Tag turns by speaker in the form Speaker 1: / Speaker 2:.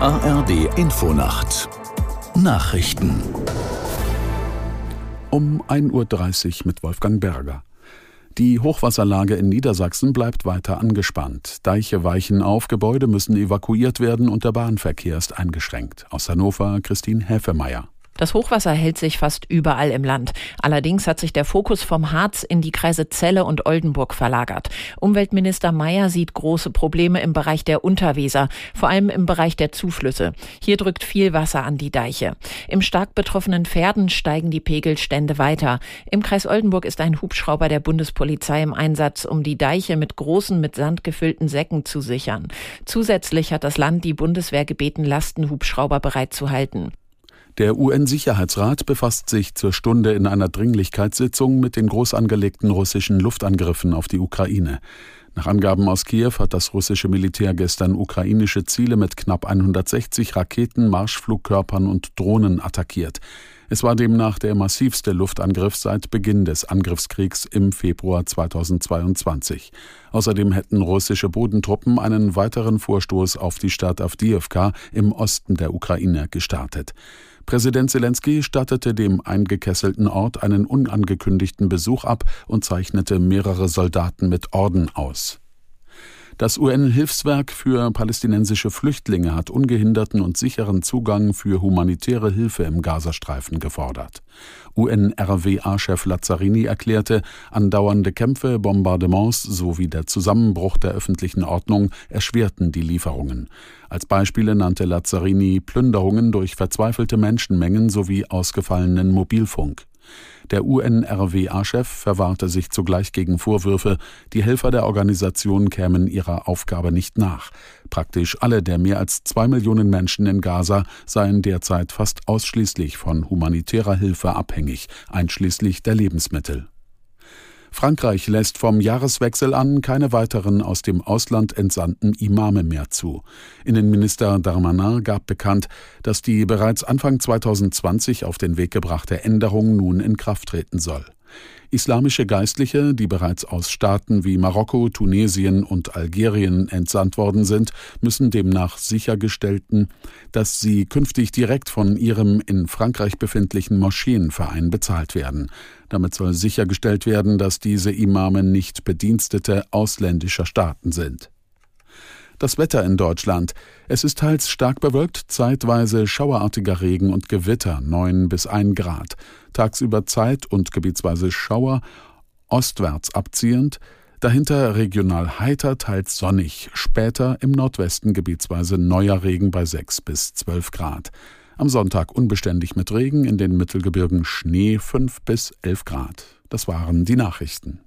Speaker 1: ARD Infonacht Nachrichten
Speaker 2: um 1.30 Uhr mit Wolfgang Berger. Die Hochwasserlage in Niedersachsen bleibt weiter angespannt. Deiche weichen auf, Gebäude müssen evakuiert werden und der Bahnverkehr ist eingeschränkt. Aus Hannover Christine Häfemeyer.
Speaker 3: Das Hochwasser hält sich fast überall im Land. Allerdings hat sich der Fokus vom Harz in die Kreise Celle und Oldenburg verlagert. Umweltminister Mayer sieht große Probleme im Bereich der Unterweser, vor allem im Bereich der Zuflüsse. Hier drückt viel Wasser an die Deiche. Im stark betroffenen Pferden steigen die Pegelstände weiter. Im Kreis Oldenburg ist ein Hubschrauber der Bundespolizei im Einsatz, um die Deiche mit großen, mit Sand gefüllten Säcken zu sichern. Zusätzlich hat das Land die Bundeswehr gebeten, Lastenhubschrauber bereitzuhalten.
Speaker 2: Der UN-Sicherheitsrat befasst sich zur Stunde in einer Dringlichkeitssitzung mit den groß angelegten russischen Luftangriffen auf die Ukraine. Nach Angaben aus Kiew hat das russische Militär gestern ukrainische Ziele mit knapp 160 Raketen, Marschflugkörpern und Drohnen attackiert. Es war demnach der massivste Luftangriff seit Beginn des Angriffskriegs im Februar 2022. Außerdem hätten russische Bodentruppen einen weiteren Vorstoß auf die Stadt Avdiivka im Osten der Ukraine gestartet. Präsident Zelensky stattete dem eingekesselten Ort einen unangekündigten Besuch ab und zeichnete mehrere Soldaten mit Orden aus. Das UN-Hilfswerk für palästinensische Flüchtlinge hat ungehinderten und sicheren Zugang für humanitäre Hilfe im Gazastreifen gefordert. UN-RWA-Chef Lazzarini erklärte, andauernde Kämpfe, Bombardements sowie der Zusammenbruch der öffentlichen Ordnung erschwerten die Lieferungen. Als Beispiele nannte Lazzarini Plünderungen durch verzweifelte Menschenmengen sowie ausgefallenen Mobilfunk. Der UNRWA-Chef verwahrte sich zugleich gegen Vorwürfe, die Helfer der Organisation kämen ihrer Aufgabe nicht nach. Praktisch alle der mehr als zwei Millionen Menschen in Gaza seien derzeit fast ausschließlich von humanitärer Hilfe abhängig, einschließlich der Lebensmittel. Frankreich lässt vom Jahreswechsel an keine weiteren aus dem Ausland entsandten Imame mehr zu. Innenminister Darmanin gab bekannt, dass die bereits Anfang 2020 auf den Weg gebrachte Änderung nun in Kraft treten soll. Islamische Geistliche, die bereits aus Staaten wie Marokko, Tunesien und Algerien entsandt worden sind, müssen demnach sichergestellten, dass sie künftig direkt von ihrem in Frankreich befindlichen Moscheenverein bezahlt werden. Damit soll sichergestellt werden, dass diese Imame nicht Bedienstete ausländischer Staaten sind. Das Wetter in Deutschland. Es ist teils stark bewölkt, zeitweise schauerartiger Regen und Gewitter, 9 bis 1 Grad. Tagsüber Zeit- und gebietsweise Schauer, ostwärts abziehend, dahinter regional heiter, teils sonnig, später im Nordwesten gebietsweise neuer Regen bei 6 bis 12 Grad. Am Sonntag unbeständig mit Regen, in den Mittelgebirgen Schnee 5 bis 11 Grad. Das waren die Nachrichten.